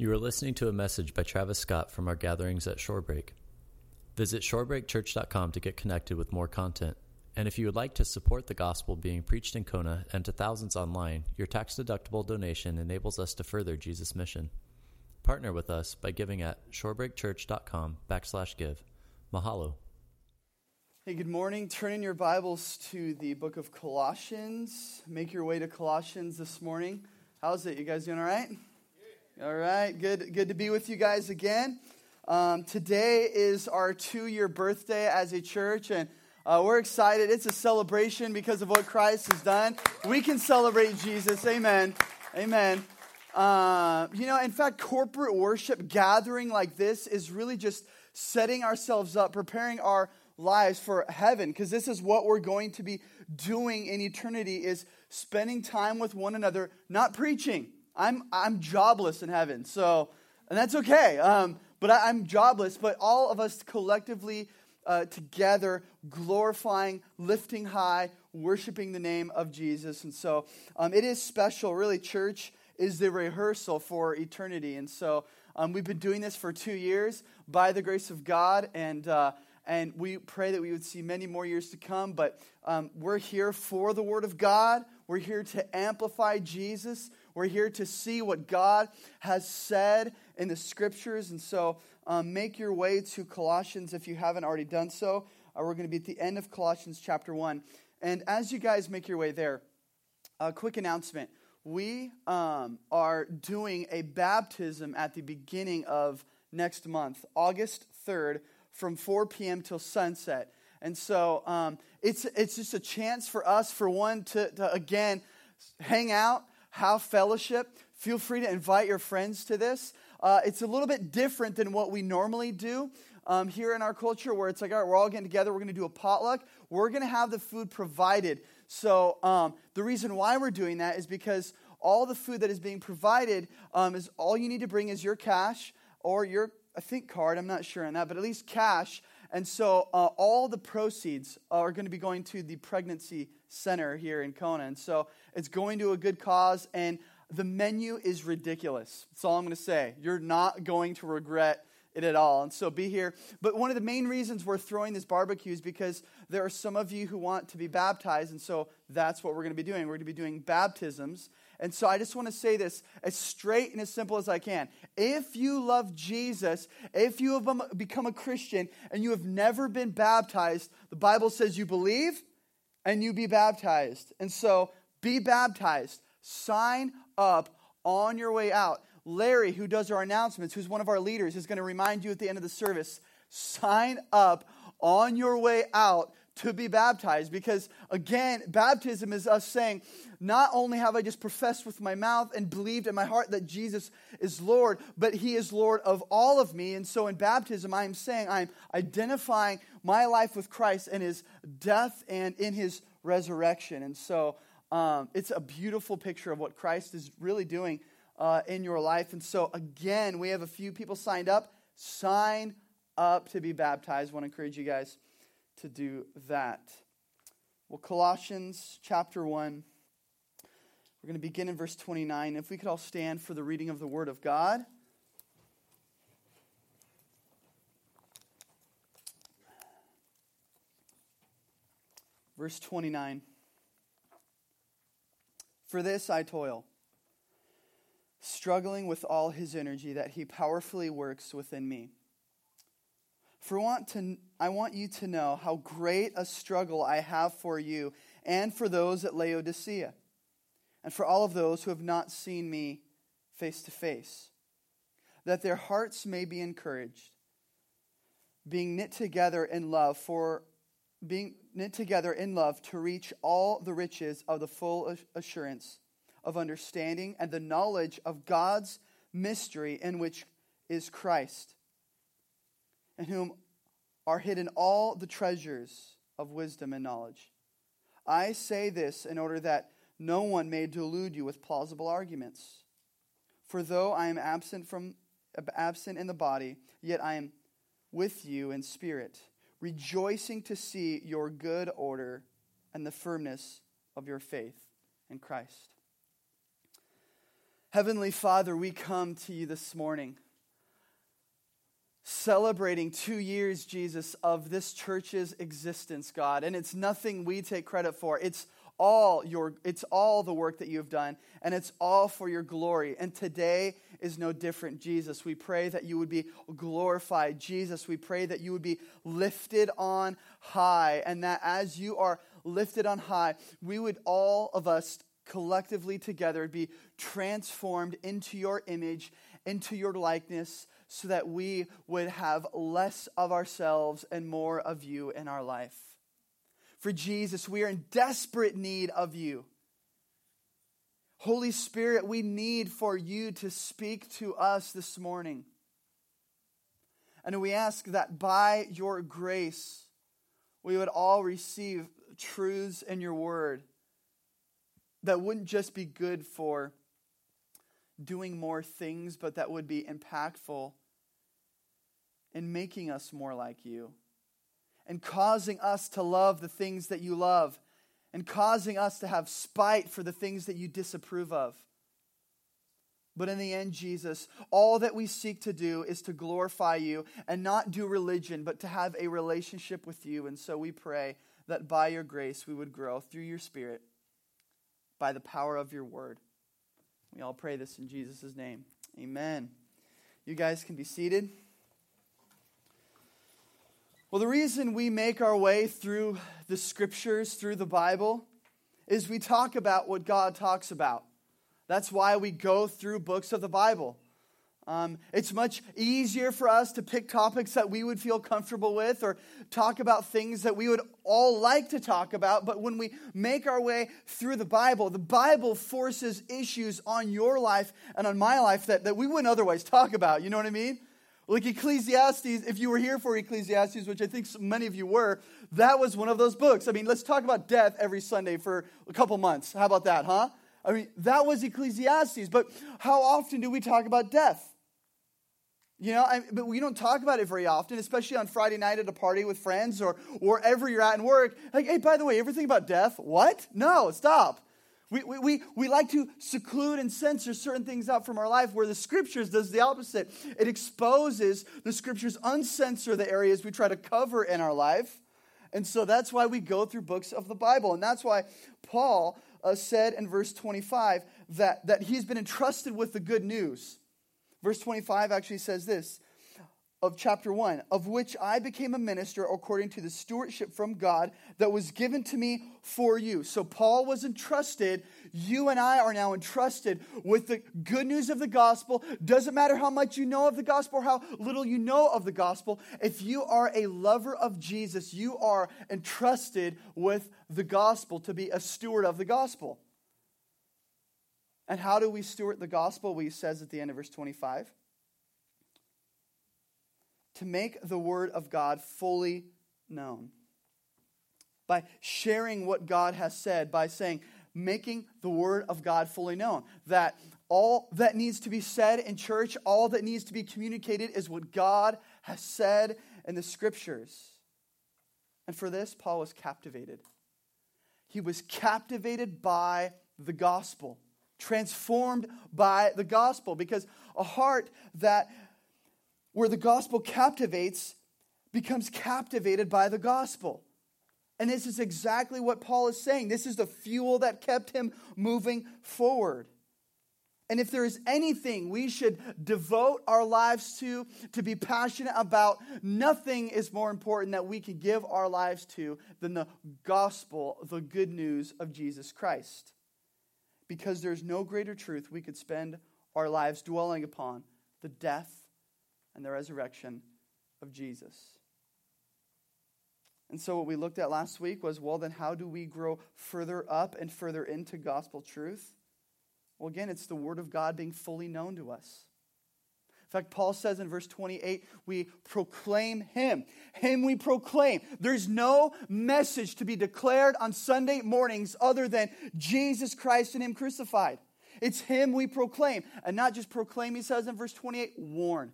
You are listening to a message by Travis Scott from our gatherings at Shorebreak. Visit shorebreakchurch.com to get connected with more content. And if you would like to support the gospel being preached in Kona and to thousands online, your tax deductible donation enables us to further Jesus' mission. Partner with us by giving at shorebreakchurch.com backslash give. Mahalo. Hey, good morning. Turn in your Bibles to the book of Colossians. Make your way to Colossians this morning. How's it? You guys doing all right? All right. Good, good to be with you guys again. Um, today is our two year birthday as a church, and uh, we're excited. It's a celebration because of what Christ has done. We can celebrate Jesus. Amen. Amen. Uh, you know, in fact, corporate worship gathering like this is really just setting ourselves up, preparing our lives for heaven, because this is what we're going to be doing in eternity is spending time with one another, not preaching. I'm, I'm jobless in heaven, so, and that's okay. Um, but I, am jobless, but all of us collectively uh, together, glorifying, lifting high, worshiping the name of Jesus. And so um, it is special, really. Church is the rehearsal for eternity. And so um, we've been doing this for two years by the grace of God. And, uh, and we pray that we would see many more years to come. But um, we're here for the Word of God. We're here to amplify Jesus. We're here to see what God has said in the Scriptures. And so um, make your way to Colossians if you haven't already done so. Uh, we're going to be at the end of Colossians chapter 1. And as you guys make your way there, a quick announcement. We um, are doing a baptism at the beginning of next month, August 3rd, from 4 p.m. till sunset. And so um, it's, it's just a chance for us, for one, to, to again hang out, have fellowship. Feel free to invite your friends to this. Uh, it's a little bit different than what we normally do um, here in our culture, where it's like, all right, we're all getting together, we're going to do a potluck. We're going to have the food provided. So um, the reason why we're doing that is because all the food that is being provided um, is all you need to bring is your cash or your, I think, card. I'm not sure on that, but at least cash. And so uh, all the proceeds are going to be going to the pregnancy center here in Kona. And so it's going to a good cause. And the menu is ridiculous. That's all I'm going to say. You're not going to regret it at all. And so be here. But one of the main reasons we're throwing this barbecue is because there are some of you who want to be baptized. And so that's what we're going to be doing. We're going to be doing baptisms. And so I just want to say this as straight and as simple as I can. If you love Jesus, if you have become a Christian and you have never been baptized, the Bible says you believe and you be baptized. And so be baptized. Sign up on your way out. Larry, who does our announcements, who's one of our leaders, is going to remind you at the end of the service sign up on your way out to be baptized. Because again, baptism is us saying, not only have I just professed with my mouth and believed in my heart that Jesus is Lord, but He is Lord of all of me. And so in baptism, I am saying I'm identifying my life with Christ in His death and in His resurrection. And so um, it's a beautiful picture of what Christ is really doing uh, in your life. And so, again, we have a few people signed up. Sign up to be baptized. I want to encourage you guys to do that. Well, Colossians chapter 1, we're going to begin in verse 29. If we could all stand for the reading of the Word of God. Verse 29. For this I toil, struggling with all his energy that he powerfully works within me. For want to, I want you to know how great a struggle I have for you and for those at Laodicea, and for all of those who have not seen me face to face, that their hearts may be encouraged, being knit together in love for being knit together in love to reach all the riches of the full assurance of understanding and the knowledge of God's mystery in which is Christ, in whom are hidden all the treasures of wisdom and knowledge. I say this in order that no one may delude you with plausible arguments. For though I am absent from absent in the body, yet I am with you in spirit rejoicing to see your good order and the firmness of your faith in Christ. Heavenly Father, we come to you this morning celebrating two years, Jesus, of this church's existence, God. And it's nothing we take credit for. It's all your it's all the work that you have done and it's all for your glory and today is no different jesus we pray that you would be glorified jesus we pray that you would be lifted on high and that as you are lifted on high we would all of us collectively together be transformed into your image into your likeness so that we would have less of ourselves and more of you in our life for Jesus. We are in desperate need of you. Holy Spirit, we need for you to speak to us this morning. And we ask that by your grace, we would all receive truths in your word that wouldn't just be good for doing more things, but that would be impactful in making us more like you and causing us to love the things that you love and causing us to have spite for the things that you disapprove of. But in the end, Jesus, all that we seek to do is to glorify you and not do religion, but to have a relationship with you. And so we pray that by your grace we would grow through your Spirit by the power of your word. We all pray this in Jesus' name. Amen. You guys can be seated. Well, the reason we make our way through the scriptures, through the Bible, is we talk about what God talks about. That's why we go through books of the Bible. Um, it's much easier for us to pick topics that we would feel comfortable with or talk about things that we would all like to talk about. But when we make our way through the Bible, the Bible forces issues on your life and on my life that, that we wouldn't otherwise talk about. You know what I mean? Like Ecclesiastes, if you were here for Ecclesiastes, which I think many of you were, that was one of those books. I mean, let's talk about death every Sunday for a couple months. How about that, huh? I mean, that was Ecclesiastes. But how often do we talk about death? You know, I, but we don't talk about it very often, especially on Friday night at a party with friends or wherever you're at in work. Like, hey, by the way, everything about death? What? No, stop. We, we, we, we like to seclude and censor certain things out from our life, where the scriptures does the opposite. It exposes the scriptures, uncensor the areas we try to cover in our life. And so that's why we go through books of the Bible. And that's why Paul uh, said in verse 25 that, that he's been entrusted with the good news. Verse 25 actually says this of chapter 1, of which I became a minister according to the stewardship from God that was given to me for you. So Paul was entrusted. You and I are now entrusted with the good news of the gospel. Doesn't matter how much you know of the gospel or how little you know of the gospel. If you are a lover of Jesus, you are entrusted with the gospel to be a steward of the gospel. And how do we steward the gospel? Well, he says at the end of verse 25 to make the Word of God fully known. By sharing what God has said, by saying, making the Word of God fully known. That all that needs to be said in church, all that needs to be communicated is what God has said in the Scriptures. And for this, Paul was captivated. He was captivated by the gospel, transformed by the gospel, because a heart that where the gospel captivates becomes captivated by the gospel. And this is exactly what Paul is saying. This is the fuel that kept him moving forward. And if there is anything we should devote our lives to, to be passionate about, nothing is more important that we can give our lives to than the gospel, the good news of Jesus Christ. Because there's no greater truth we could spend our lives dwelling upon the death and the resurrection of Jesus. And so, what we looked at last week was well, then, how do we grow further up and further into gospel truth? Well, again, it's the Word of God being fully known to us. In fact, Paul says in verse 28, we proclaim Him. Him we proclaim. There's no message to be declared on Sunday mornings other than Jesus Christ and Him crucified. It's Him we proclaim. And not just proclaim, he says in verse 28, warn.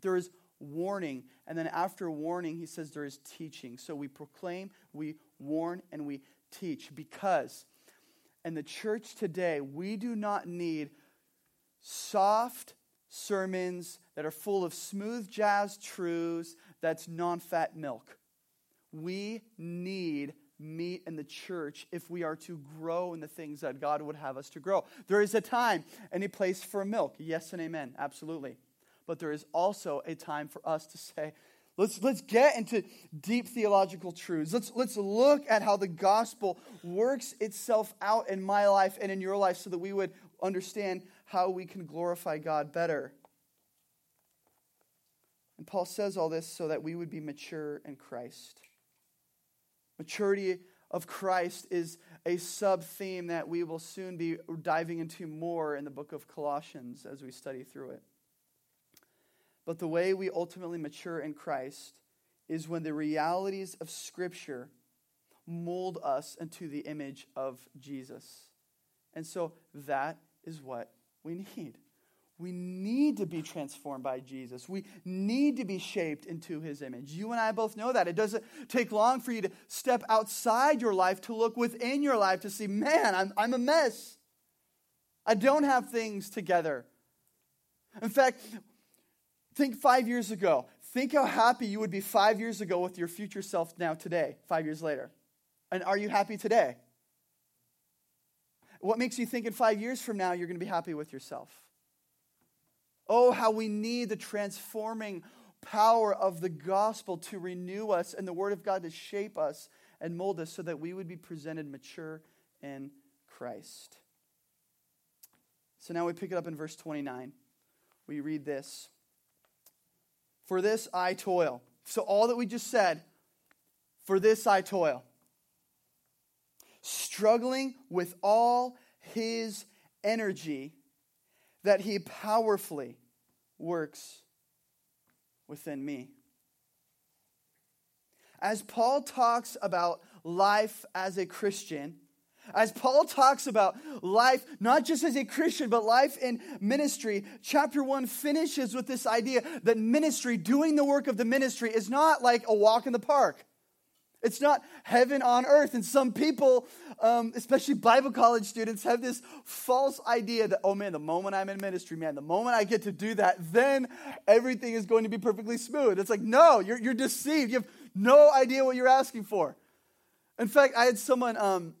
There is warning. And then after warning, he says there is teaching. So we proclaim, we warn, and we teach because in the church today, we do not need soft sermons that are full of smooth jazz truths that's non fat milk. We need meat in the church if we are to grow in the things that God would have us to grow. There is a time and a place for milk. Yes and amen. Absolutely. But there is also a time for us to say, Let's, let's get into deep theological truths. Let's, let's look at how the gospel works itself out in my life and in your life so that we would understand how we can glorify God better. And Paul says all this so that we would be mature in Christ. Maturity of Christ is a sub theme that we will soon be diving into more in the book of Colossians as we study through it. But the way we ultimately mature in Christ is when the realities of Scripture mold us into the image of Jesus. And so that is what we need. We need to be transformed by Jesus. We need to be shaped into his image. You and I both know that. It doesn't take long for you to step outside your life to look within your life to see, man, I'm, I'm a mess. I don't have things together. In fact, think five years ago. Think how happy you would be five years ago with your future self now, today, five years later. And are you happy today? What makes you think in five years from now you're going to be happy with yourself? Oh, how we need the transforming power of the gospel to renew us and the word of God to shape us and mold us so that we would be presented mature in Christ. So now we pick it up in verse 29. We read this For this I toil. So, all that we just said, for this I toil. Struggling with all his energy that he powerfully works within me. As Paul talks about life as a Christian, as Paul talks about life, not just as a Christian, but life in ministry, chapter 1 finishes with this idea that ministry, doing the work of the ministry, is not like a walk in the park. It's not heaven on earth. And some people, um, especially Bible college students, have this false idea that, oh man, the moment I'm in ministry, man, the moment I get to do that, then everything is going to be perfectly smooth. It's like, no, you're, you're deceived. You have no idea what you're asking for. In fact, I had someone um,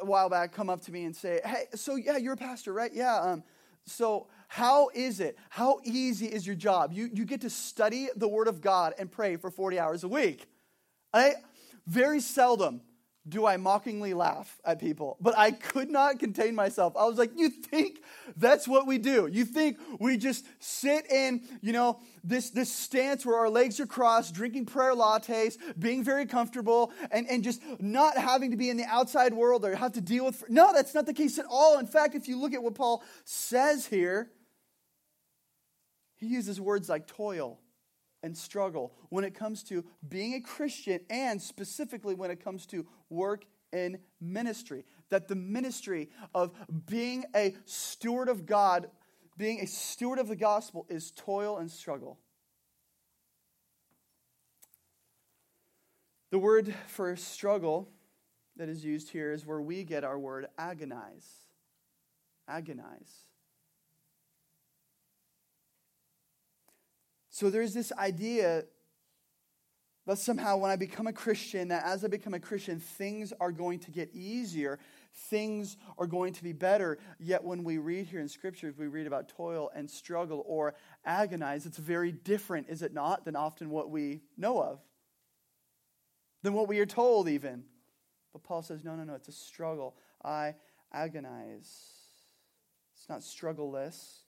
a while back come up to me and say, hey, so yeah, you're a pastor, right? Yeah. Um, so how is it? How easy is your job? You, you get to study the Word of God and pray for 40 hours a week. I, very seldom do I mockingly laugh at people, but I could not contain myself. I was like, You think that's what we do? You think we just sit in, you know, this, this stance where our legs are crossed, drinking prayer lattes, being very comfortable, and, and just not having to be in the outside world or have to deal with. No, that's not the case at all. In fact, if you look at what Paul says here, he uses words like toil and struggle when it comes to being a Christian and specifically when it comes to work in ministry. That the ministry of being a steward of God, being a steward of the gospel, is toil and struggle. The word for struggle that is used here is where we get our word agonize. Agonize. So there's this idea that somehow when I become a Christian, that as I become a Christian, things are going to get easier, things are going to be better. Yet when we read here in scriptures, we read about toil and struggle or agonize. It's very different, is it not, than often what we know of, than what we are told, even. But Paul says, no, no, no, it's a struggle. I agonize. It's not struggleless.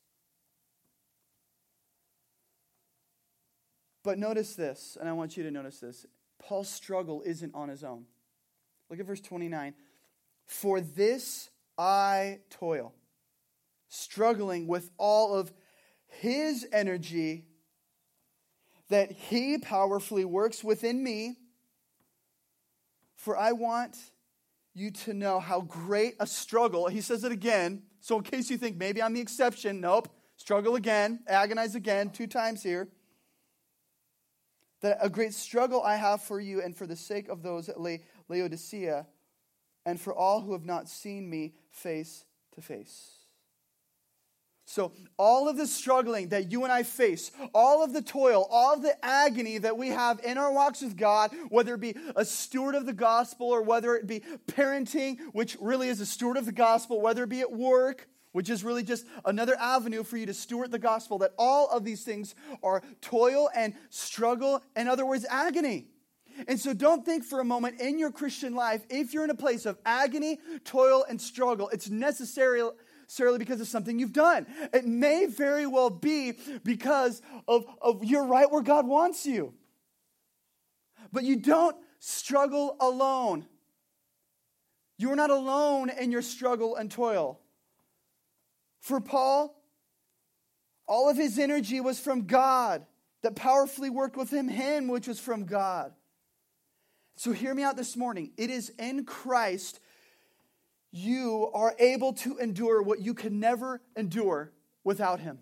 But notice this, and I want you to notice this. Paul's struggle isn't on his own. Look at verse 29. For this I toil, struggling with all of his energy that he powerfully works within me. For I want you to know how great a struggle, he says it again. So, in case you think maybe I'm the exception, nope. Struggle again, agonize again, two times here that a great struggle I have for you and for the sake of those at Laodicea and for all who have not seen me face to face. So, all of the struggling that you and I face, all of the toil, all of the agony that we have in our walks with God, whether it be a steward of the gospel or whether it be parenting, which really is a steward of the gospel, whether it be at work, which is really just another avenue for you to steward the gospel, that all of these things are toil and struggle, in other words, agony. And so don't think for a moment in your Christian life, if you're in a place of agony, toil, and struggle, it's necessarily because of something you've done. It may very well be because of, of you're right where God wants you. But you don't struggle alone. You are not alone in your struggle and toil. For Paul, all of his energy was from God that powerfully worked with him, him which was from God. So hear me out this morning. It is in Christ you are able to endure what you can never endure without Him.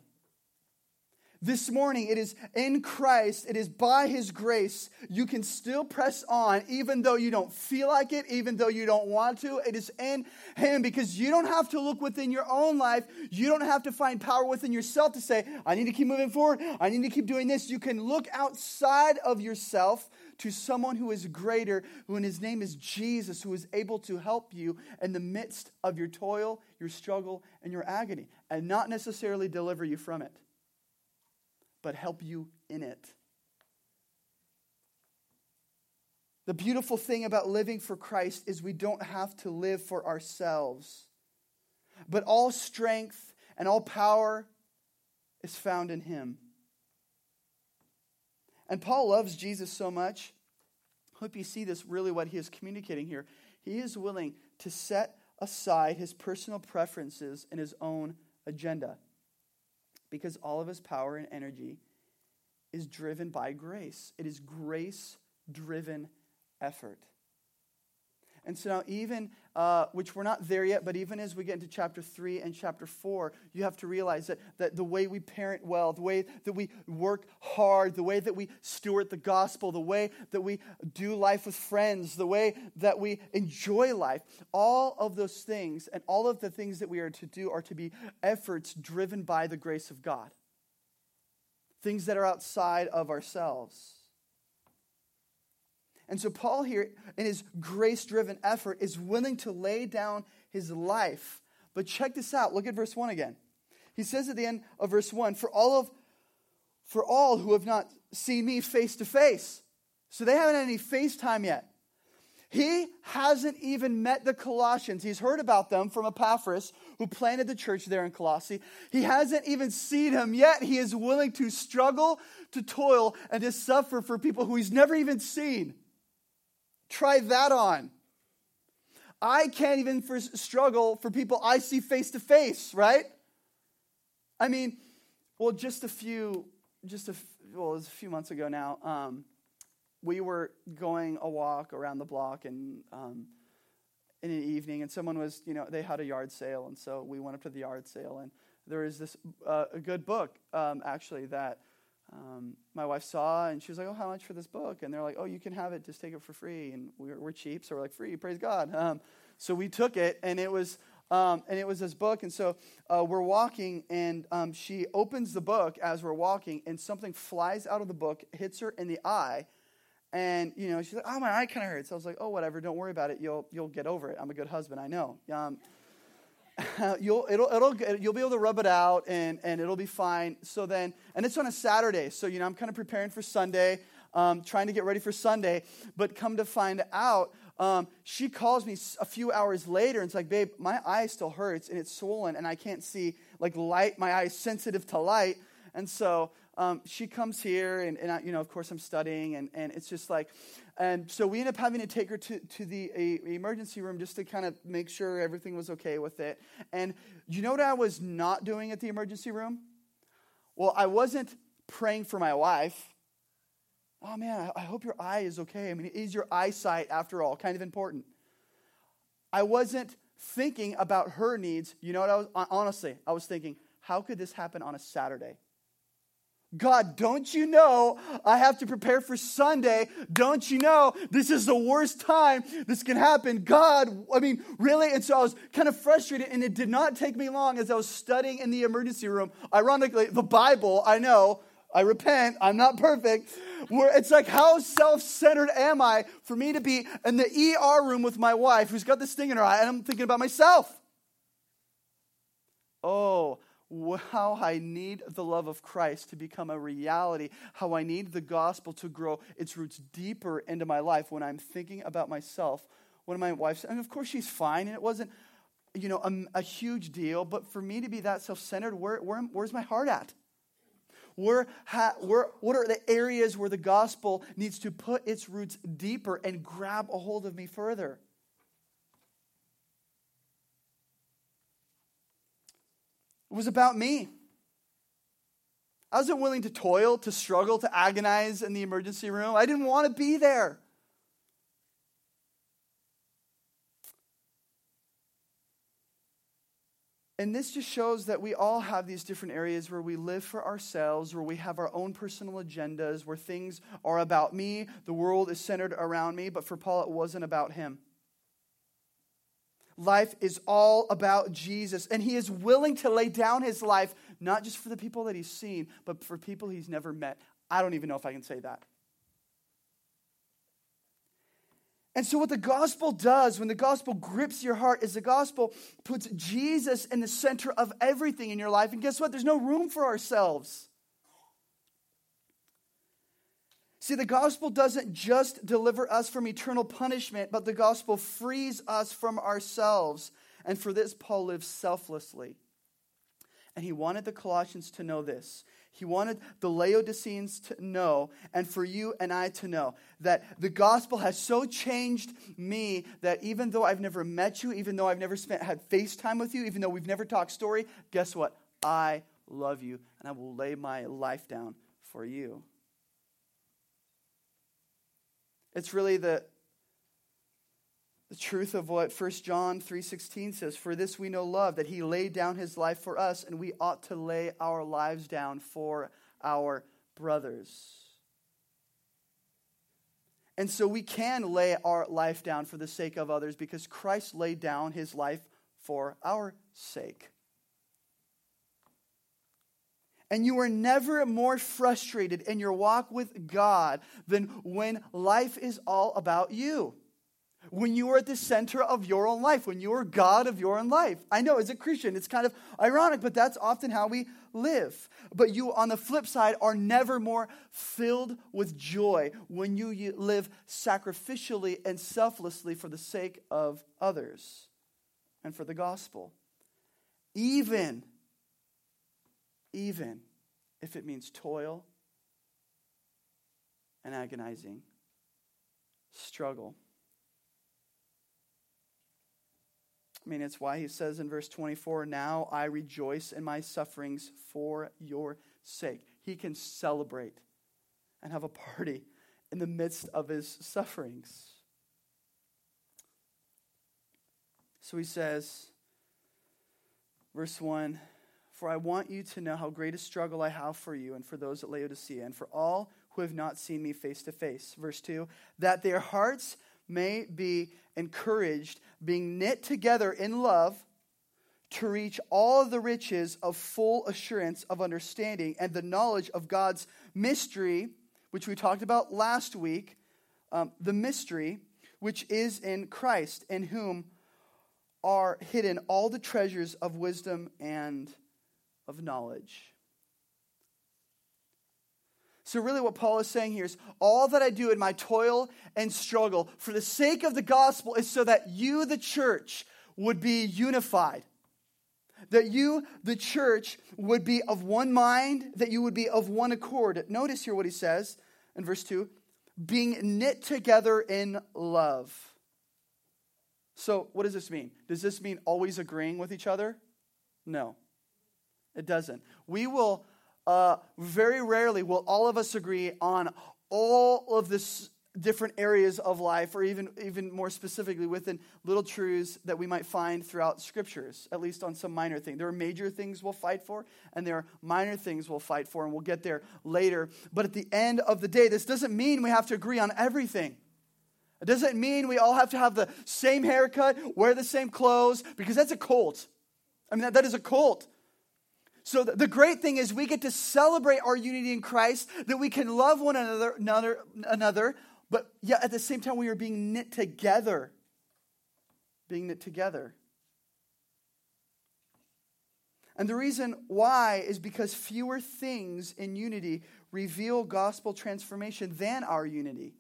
This morning, it is in Christ, it is by His grace, you can still press on, even though you don't feel like it, even though you don't want to. It is in Him because you don't have to look within your own life. You don't have to find power within yourself to say, I need to keep moving forward. I need to keep doing this. You can look outside of yourself to someone who is greater, who in his name is Jesus, who is able to help you in the midst of your toil, your struggle, and your agony, and not necessarily deliver you from it, but help you in it. The beautiful thing about living for Christ is we don't have to live for ourselves, but all strength and all power is found in Him. And Paul loves Jesus so much. Hope you see this really what he is communicating here. He is willing to set aside his personal preferences and his own agenda because all of his power and energy is driven by grace. It is grace driven effort. And so now, even, uh, which we're not there yet, but even as we get into chapter 3 and chapter 4, you have to realize that, that the way we parent well, the way that we work hard, the way that we steward the gospel, the way that we do life with friends, the way that we enjoy life, all of those things and all of the things that we are to do are to be efforts driven by the grace of God. Things that are outside of ourselves. And so, Paul here, in his grace driven effort, is willing to lay down his life. But check this out. Look at verse 1 again. He says at the end of verse 1 For all, of, for all who have not seen me face to face. So they haven't had any FaceTime yet. He hasn't even met the Colossians. He's heard about them from Epaphras, who planted the church there in Colossae. He hasn't even seen him yet. He is willing to struggle, to toil, and to suffer for people who he's never even seen. Try that on. I can't even for struggle for people I see face to face, right? I mean, well, just a few, just a, well, it was a few months ago now. Um, we were going a walk around the block and um, in an evening, and someone was, you know, they had a yard sale, and so we went up to the yard sale, and there was this uh, a good book um, actually that um, my wife saw and she was like, "Oh, how much for this book?" And they're like, "Oh, you can have it. Just take it for free." And we're, we're cheap, so we're like, "Free, praise God." Um, so we took it, and it was um, and it was this book. And so uh, we're walking, and um, she opens the book as we're walking, and something flies out of the book, hits her in the eye, and you know she's like, "Oh, my eye kind of hurts." I was like, "Oh, whatever. Don't worry about it. You'll you'll get over it. I'm a good husband. I know." Um, you'll, it'll, it'll, you'll be able to rub it out and, and it'll be fine. So then, and it's on a Saturday. So, you know, I'm kind of preparing for Sunday, um, trying to get ready for Sunday. But come to find out, um, she calls me a few hours later and it's like, babe, my eye still hurts and it's swollen and I can't see like light. My eye is sensitive to light. And so um, she comes here, and, and I, you know, of course, I'm studying, and, and it's just like, and so we end up having to take her to, to the a, emergency room just to kind of make sure everything was okay with it. And you know what I was not doing at the emergency room? Well, I wasn't praying for my wife. Oh man, I, I hope your eye is okay. I mean, is your eyesight, after all, kind of important? I wasn't thinking about her needs. You know what I was, honestly, I was thinking, how could this happen on a Saturday? God, don't you know I have to prepare for Sunday? Don't you know this is the worst time this can happen? God, I mean, really? And so I was kind of frustrated, and it did not take me long as I was studying in the emergency room. Ironically, the Bible, I know, I repent, I'm not perfect. Where it's like, how self centered am I for me to be in the ER room with my wife who's got this thing in her eye, and I'm thinking about myself? Oh, how I need the love of Christ to become a reality, how I need the gospel to grow its roots deeper into my life when I'm thinking about myself. One of my wives, and of course she's fine, and it wasn't, you know, a, a huge deal, but for me to be that self centered, where, where, where's my heart at? Where, ha, where, what are the areas where the gospel needs to put its roots deeper and grab a hold of me further? It was about me. I wasn't willing to toil, to struggle, to agonize in the emergency room. I didn't want to be there. And this just shows that we all have these different areas where we live for ourselves, where we have our own personal agendas, where things are about me, the world is centered around me. But for Paul, it wasn't about him. Life is all about Jesus, and he is willing to lay down his life, not just for the people that he's seen, but for people he's never met. I don't even know if I can say that. And so, what the gospel does when the gospel grips your heart is the gospel puts Jesus in the center of everything in your life. And guess what? There's no room for ourselves. See, the gospel doesn't just deliver us from eternal punishment, but the gospel frees us from ourselves. And for this, Paul lives selflessly. And he wanted the Colossians to know this. He wanted the Laodiceans to know, and for you and I to know, that the gospel has so changed me that even though I've never met you, even though I've never spent had FaceTime with you, even though we've never talked story, guess what? I love you, and I will lay my life down for you. It's really the, the truth of what 1 John 3:16 says, "For this we know love, that he laid down his life for us, and we ought to lay our lives down for our brothers." And so we can lay our life down for the sake of others because Christ laid down his life for our sake. And you are never more frustrated in your walk with God than when life is all about you. When you are at the center of your own life, when you are God of your own life. I know as a Christian, it's kind of ironic, but that's often how we live. But you, on the flip side, are never more filled with joy when you live sacrificially and selflessly for the sake of others and for the gospel. Even even if it means toil and agonizing struggle. I mean, it's why he says in verse 24, Now I rejoice in my sufferings for your sake. He can celebrate and have a party in the midst of his sufferings. So he says, verse 1 for I want you to know how great a struggle I have for you and for those at Laodicea, and for all who have not seen me face to face. Verse 2 that their hearts may be encouraged, being knit together in love, to reach all the riches of full assurance of understanding and the knowledge of God's mystery, which we talked about last week, um, the mystery which is in Christ, in whom are hidden all the treasures of wisdom and of knowledge. So, really, what Paul is saying here is all that I do in my toil and struggle for the sake of the gospel is so that you, the church, would be unified. That you, the church, would be of one mind, that you would be of one accord. Notice here what he says in verse 2 being knit together in love. So, what does this mean? Does this mean always agreeing with each other? No. It doesn't. We will, uh, very rarely will all of us agree on all of this, different areas of life, or even, even more specifically within little truths that we might find throughout scriptures, at least on some minor thing. There are major things we'll fight for, and there are minor things we'll fight for, and we'll get there later. But at the end of the day, this doesn't mean we have to agree on everything. It doesn't mean we all have to have the same haircut, wear the same clothes, because that's a cult. I mean, that, that is a cult. So the, great thing is we get to celebrate our unity in Christ, that we can love one another, another, another but yet at the same time we are being knit together. Being knit together. And the reason why is because fewer things in unity reveal gospel transformation than our unity.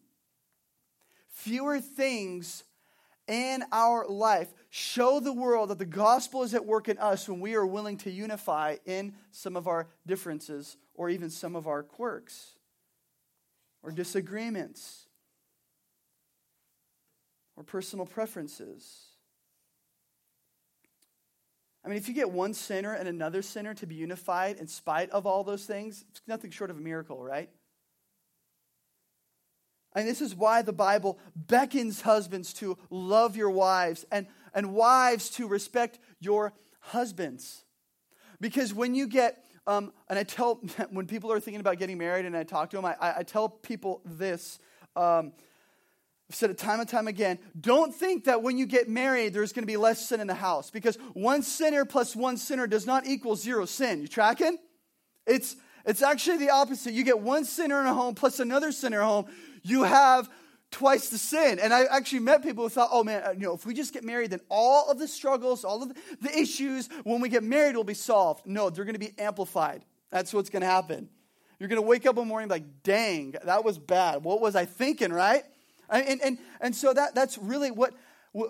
Fewer things in our life show the world that the gospel is at work in us when we are willing to unify in some of our differences or even some of our quirks or disagreements or personal preferences. I mean, if you get one sinner and another sinner to be unified in spite of all those things, it's nothing short of a miracle, right? And this is why the Bible beckons husbands to love your wives and, and wives to respect your husbands. Because when you get, um, and I tell, when people are thinking about getting married and I talk to them, I, I tell people this. Um, I've said it time and time again. Don't think that when you get married, there's going to be less sin in the house because one sinner plus one sinner does not equal zero sin. You tracking? It's, it's actually the opposite. You get one sinner in a home plus another sinner home you have twice the sin. And I actually met people who thought, oh man, uh, you know, if we just get married, then all of the struggles, all of the issues when we get married will be solved. No, they're going to be amplified. That's what's going to happen. You're going to wake up one morning like, dang, that was bad. What was I thinking, right? And, and, and so that, that's really what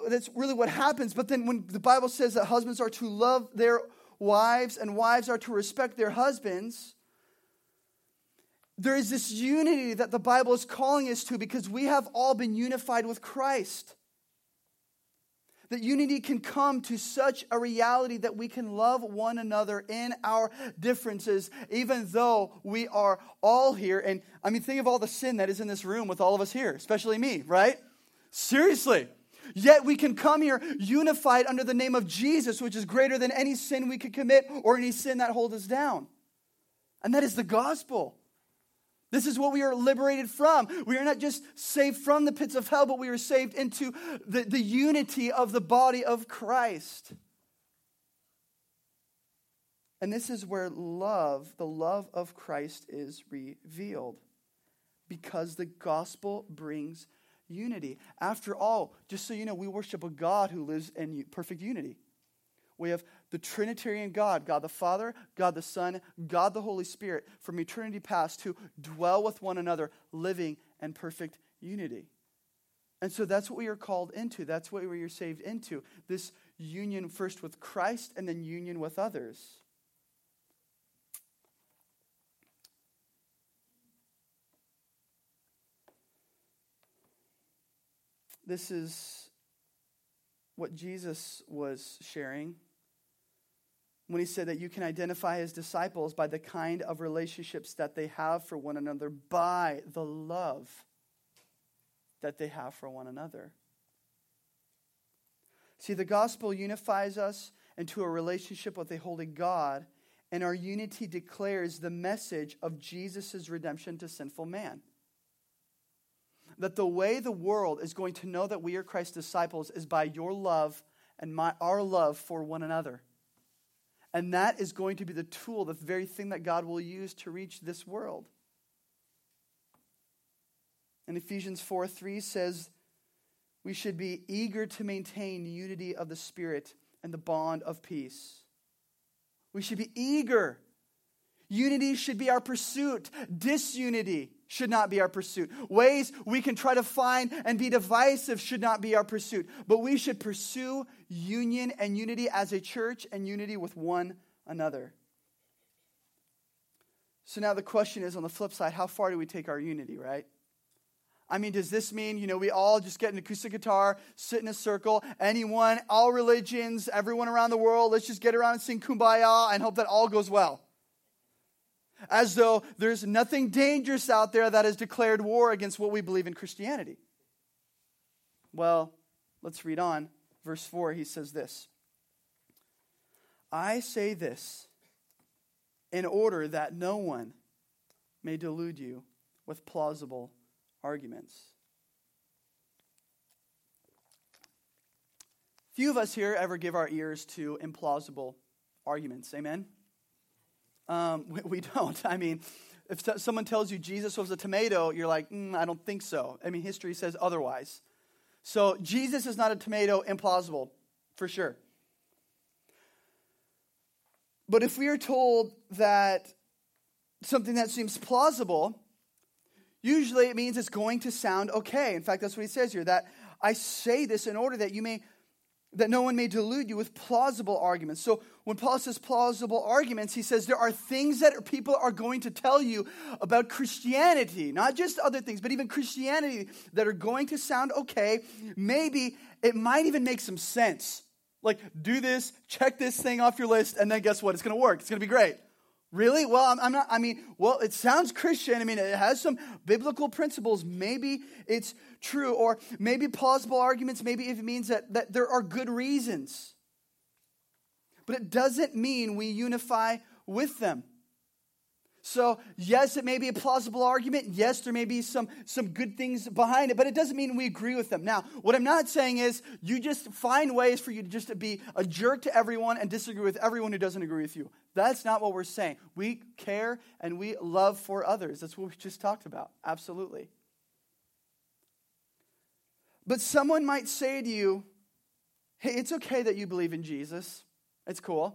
that's really what happens. But then when the Bible says that husbands are to love their wives and wives are to respect their husbands, there is this unity that the Bible is calling us to because we have all been unified with Christ. That unity can come to such a reality that we can love one another in our differences, even though we are all here. And I mean, think of all the sin that is in this room with all of us here, especially me, right? Seriously. Yet we can come here unified under the name of Jesus, which is greater than any sin we could commit or any sin that holds us down. And that is the gospel. This is what we are liberated from. We are not just saved from the pits of hell, but we are saved into the, the unity of the body of Christ. And this is where love, the love of Christ, is revealed because the gospel brings unity. After all, just so you know, we worship a God who lives in perfect unity. We have the Trinitarian God, God the Father, God the Son, God the Holy Spirit, from eternity past to dwell with one another, living in perfect unity. And so that's what we are called into. That's what we are saved into. This union first with Christ and then union with others. This is what Jesus was sharing when he said that you can identify his disciples by the kind of relationships that they have for one another, by the love that they have for one another. See, the gospel unifies us into a relationship with a holy God, and our unity declares the message of Jesus' redemption to sinful man. That the way the world is going to know that we are Christ's disciples is by your love and my, our love for one another. And that is going to be the tool, the very thing that God will use to reach this world. And Ephesians 4 3 says, We should be eager to maintain unity of the Spirit and the bond of peace. We should be eager. Unity should be our pursuit. Disunity should not be our pursuit. Ways we can try to find and be divisive should not be our pursuit. But we should pursue union and unity as a church and unity with one another. So now the question is on the flip side, how far do we take our unity, right? I mean, does this mean, you know, we all just get an acoustic guitar, sit in a circle, anyone, all religions, everyone around the world, let's just get around and sing kumbaya and hope that all goes well? As though there's nothing dangerous out there that has declared war against what we believe in Christianity. Well, let's read on. Verse 4, he says this I say this in order that no one may delude you with plausible arguments. Few of us here ever give our ears to implausible arguments. Amen? Um, we, we, don't. I mean, if someone tells you Jesus was a tomato, you're like, mm, I don't think so. I mean, history says otherwise. So, Jesus is not a tomato, implausible, for sure. But if we are told that something that seems plausible, usually it means it's going to sound okay. In fact, that's what he says here that I say this in order that you may that no one may delude you with plausible arguments. So when Paul says plausible arguments, he says there are things that people are going to tell you about Christianity, not just other things, but even Christianity that are going to sound okay. Maybe it might even make some sense. Like, do this, check this thing off your list, and then guess what? It's going to work. It's going to be great. Really? Well, I'm, I'm, not, I mean, well, it sounds Christian. I mean, it has some biblical principles. Maybe it's true. Or maybe plausible arguments, maybe it means that, that there are good reasons. But it doesn't mean we unify with them. So, yes, it may be a plausible argument. Yes, there may be some, some good things behind it, but it doesn't mean we agree with them. Now, what I'm not saying is you just find ways for you to just be a jerk to everyone and disagree with everyone who doesn't agree with you. That's not what we're saying. We care and we love for others. That's what we just talked about. Absolutely. But someone might say to you, hey, it's okay that you believe in Jesus. It's cool.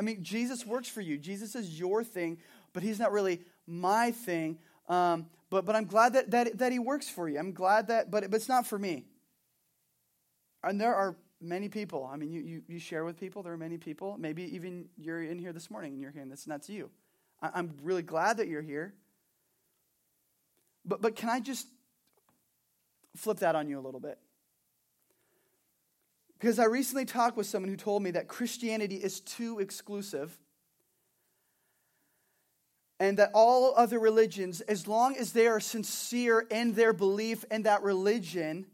I mean, Jesus works for you. Jesus is your thing but he's not really my thing. Um, but, but I'm glad that, that, that he works for you. I'm glad that, but, but it's not for me. And there are many people. I mean, you, you, you share with people, there are many people. Maybe even you're in here this morning and you're hearing this, and that's you. I, I'm really glad that you're here. But, but can I just flip that on you a little bit? Because I recently talked with someone who told me that Christianity is too exclusive and that all other religions, as long as they are sincere in their belief in that religion,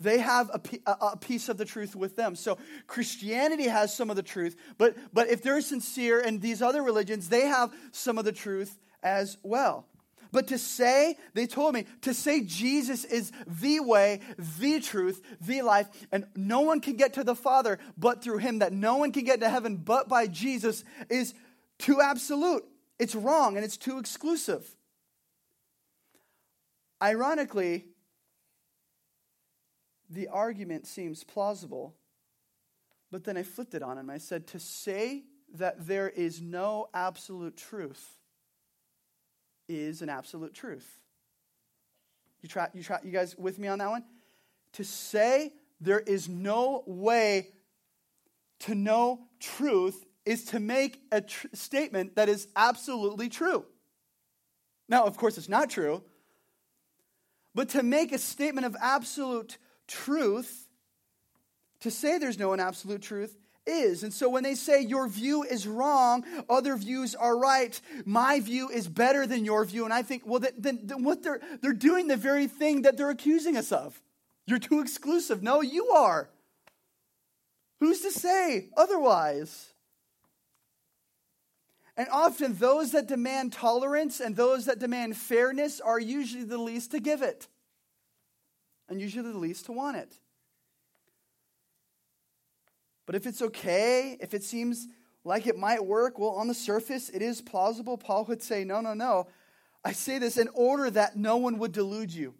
they have a, a, piece of the truth with them. So Christianity has some of the truth, but, but if they're sincere in these other religions, they have some of the truth as well. But to say, they told me, to say Jesus is the way, the truth, the life, and no one can get to the Father but through him, that no one can get to heaven but by Jesus, is too absolute. It's wrong and it's too exclusive. Ironically, the argument seems plausible, but then I flipped it on him. I said, To say that there is no absolute truth is an absolute truth. You, try, you, try, you guys with me on that one? To say there is no way to know truth is to make a tr- statement that is absolutely true. Now, of course, it's not true, but to make a statement of absolute truth, to say there's no an absolute truth, is. And so when they say your view is wrong, other views are right, my view is better than your view, and I think, well, then, then what they're, they're doing the very thing that they're accusing us of. You're too exclusive. No, you are. Who's to say otherwise? And often those that demand tolerance and those that demand fairness are usually the least to give it, and usually the least to want it. But if it's okay, if it seems like it might work, well, on the surface, it is plausible. Paul would say, No, no, no. I say this in order that no one would delude you.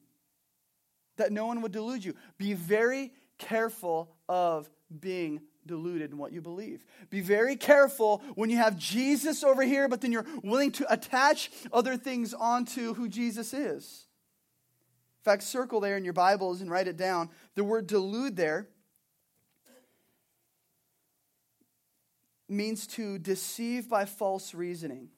That no one would delude you. Be very careful of being deluded in what you believe. Be very careful when you have Jesus over here, but then you're willing to attach other things onto who Jesus is. In fact, circle there in your Bibles and write it down. The word delude there means to deceive by false reasoning.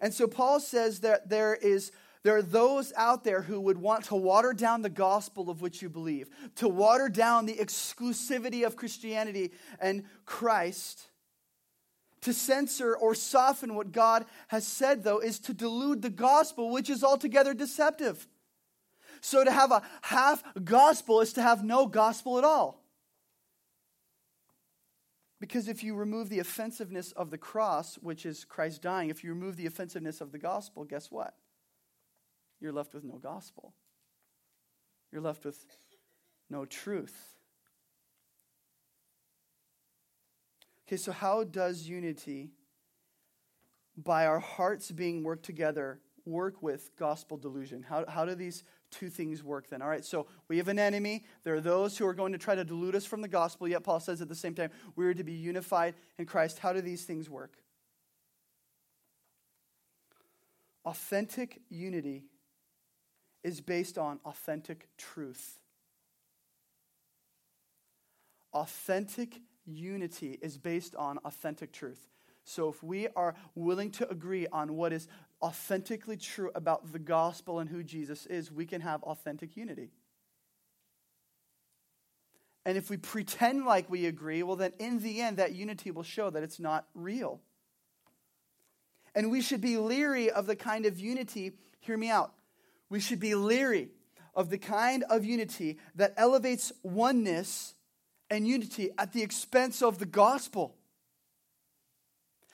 And so Paul says that there is there are those out there who would want to water down the gospel of which you believe, to water down the exclusivity of Christianity and Christ, To censor or soften what God has said, though, is to delude the gospel, which is altogether deceptive. So to have a half gospel is to have no gospel at all. Because if you remove the offensiveness of the cross, which is Christ dying, if you remove the offensiveness of the gospel, guess what? You're left with no gospel. You're left with no truth. Okay, so how does unity, by our hearts being worked together, work with gospel delusion? How, how do these two things work then. All right, so we have an enemy. There are those who are going to try to delude us from the gospel, yet Paul says at the same time, we are to be unified in Christ. How do these things work? Authentic unity is based on authentic truth. Authentic unity is based on authentic truth. So if we are willing to agree on what is authentically true about the gospel and who Jesus is, we can have authentic unity. And if we pretend like we agree, well, then in the end, that unity will show that it's not real. And we should be leery of the kind of unity, hear me out. We should be leery of the kind of unity that elevates oneness and unity at the expense of the gospel.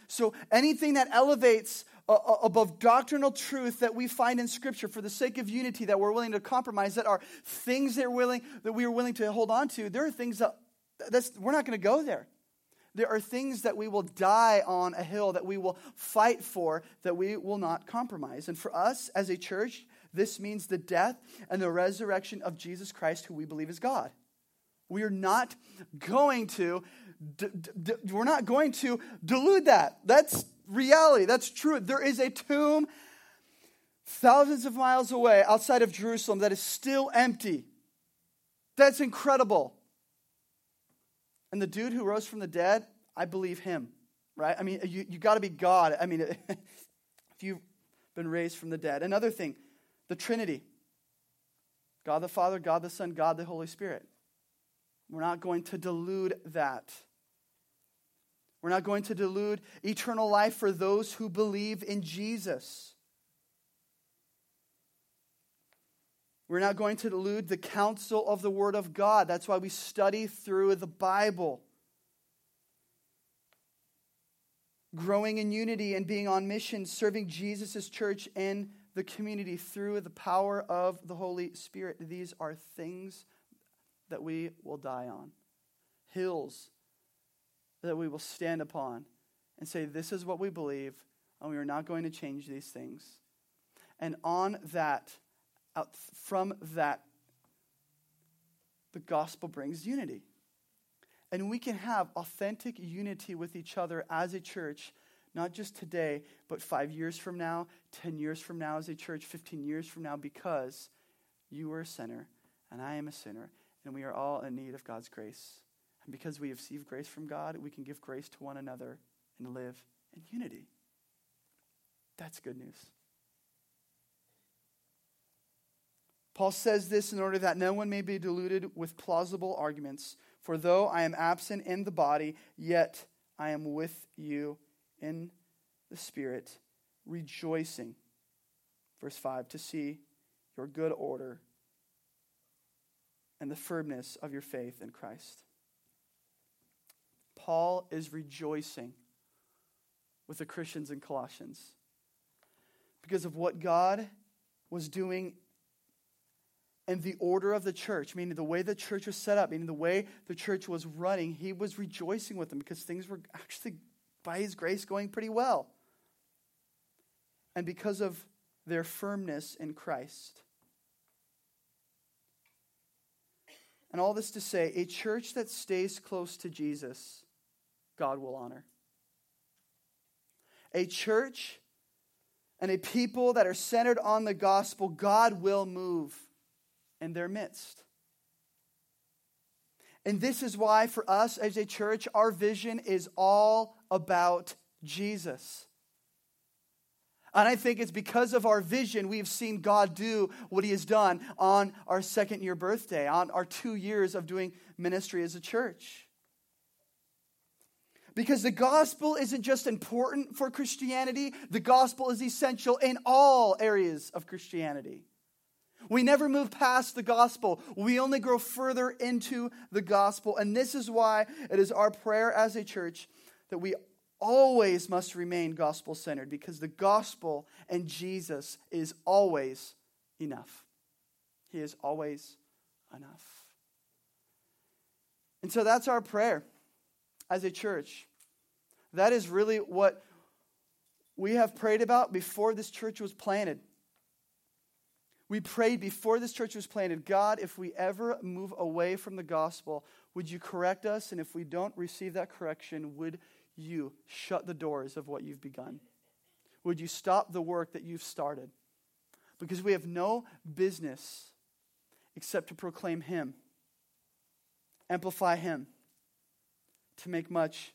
So anything that elevates uh, above doctrinal truth that we find in Scripture for the sake of unity that we're willing to compromise, that are things that, willing, that we are willing to hold on to, there are things that that's, we're not going to go there. There are things that we will die on a hill, that we will fight for, that we will not compromise. And for us as a church, this means the death and the resurrection of Jesus Christ, who we believe is God. We are not going to, d- d- we're not going to delude that. That's reality. That's true. There is a tomb thousands of miles away outside of Jerusalem that is still empty. That's incredible. And the dude who rose from the dead, I believe him, right? I mean, you, you got to be God. I mean, if you've been raised from the dead. Another thing, the Trinity God the Father, God the Son, God the Holy Spirit. We're not going to delude that. We're not going to delude eternal life for those who believe in Jesus. We're not going to delude the counsel of the Word of God. That's why we study through the Bible. Growing in unity and being on mission, serving Jesus' church and the community through the power of the Holy Spirit. These are things that we will die on, hills that we will stand upon and say, This is what we believe, and we are not going to change these things. And on that, out from that, the gospel brings unity. And we can have authentic unity with each other as a church, not just today, but five years from now, 10 years from now as a church, 15 years from now, because you are a sinner and I am a sinner, and we are all in need of God's grace. And because we have received grace from God, we can give grace to one another and live in unity. That's good news. Paul says this in order that no one may be deluded with plausible arguments. For though I am absent in the body, yet I am with you in the Spirit, rejoicing. Verse 5 to see your good order and the firmness of your faith in Christ. Paul is rejoicing with the Christians in Colossians because of what God was doing and the order of the church, meaning the way the church was set up, meaning the way the church was running, he was rejoicing with them because things were actually, by his grace, going pretty well. And because of their firmness in Christ. And all this to say, a church that stays close to Jesus God will honor. A church and a people that are centered on the gospel, God will move in their midst. And this is why, for us as a church, our vision is all about Jesus. And I think it's because of our vision we've seen God do what He has done on our second year birthday, on our two years of doing ministry as a church. Because the gospel isn't just important for Christianity, the gospel is essential in all areas of Christianity. We never move past the gospel. We only grow further into the gospel. And this is why it is our prayer as a church that we always must remain gospel centered because the gospel and Jesus is always enough. He is always enough. And so that's our prayer as a church. That is really what we have prayed about before this church was planted. We prayed before this church was planted God, if we ever move away from the gospel, would you correct us? And if we don't receive that correction, would you shut the doors of what you've begun? Would you stop the work that you've started? Because we have no business except to proclaim Him, amplify Him, to make much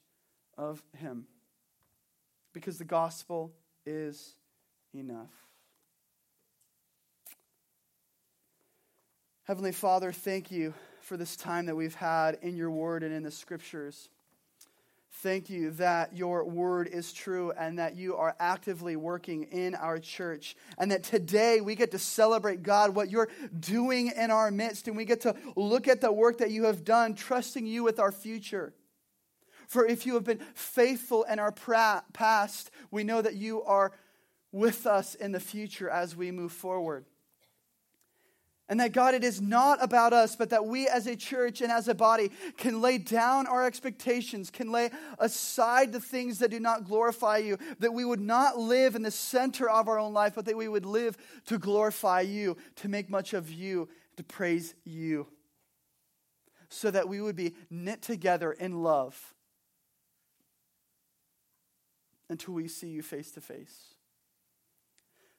of Him. Because the gospel is enough. Heavenly Father, thank you for this time that we've had in your word and in the scriptures. Thank you that your word is true and that you are actively working in our church. And that today we get to celebrate, God, what you're doing in our midst. And we get to look at the work that you have done, trusting you with our future. For if you have been faithful in our past, we know that you are with us in the future as we move forward. And that God, it is not about us, but that we as a church and as a body can lay down our expectations, can lay aside the things that do not glorify you, that we would not live in the center of our own life, but that we would live to glorify you, to make much of you, to praise you. So that we would be knit together in love until we see you face to face.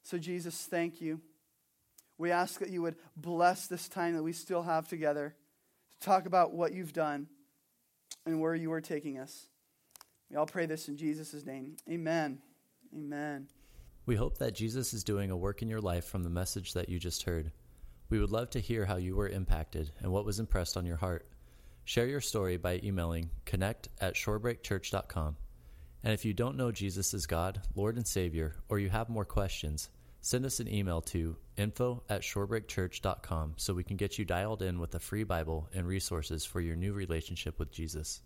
So, Jesus, thank you. We ask that you would bless this time that we still have together to talk about what you've done and where you are taking us. We all pray this in Jesus' name. Amen. Amen. We hope that Jesus is doing a work in your life from the message that you just heard. We would love to hear how you were impacted and what was impressed on your heart. Share your story by emailing connect at shorebreakchurch.com. And if you don't know Jesus as God, Lord, and Savior, or you have more questions, send us an email to info at shorebreakchurch.com so we can get you dialed in with a free Bible and resources for your new relationship with Jesus.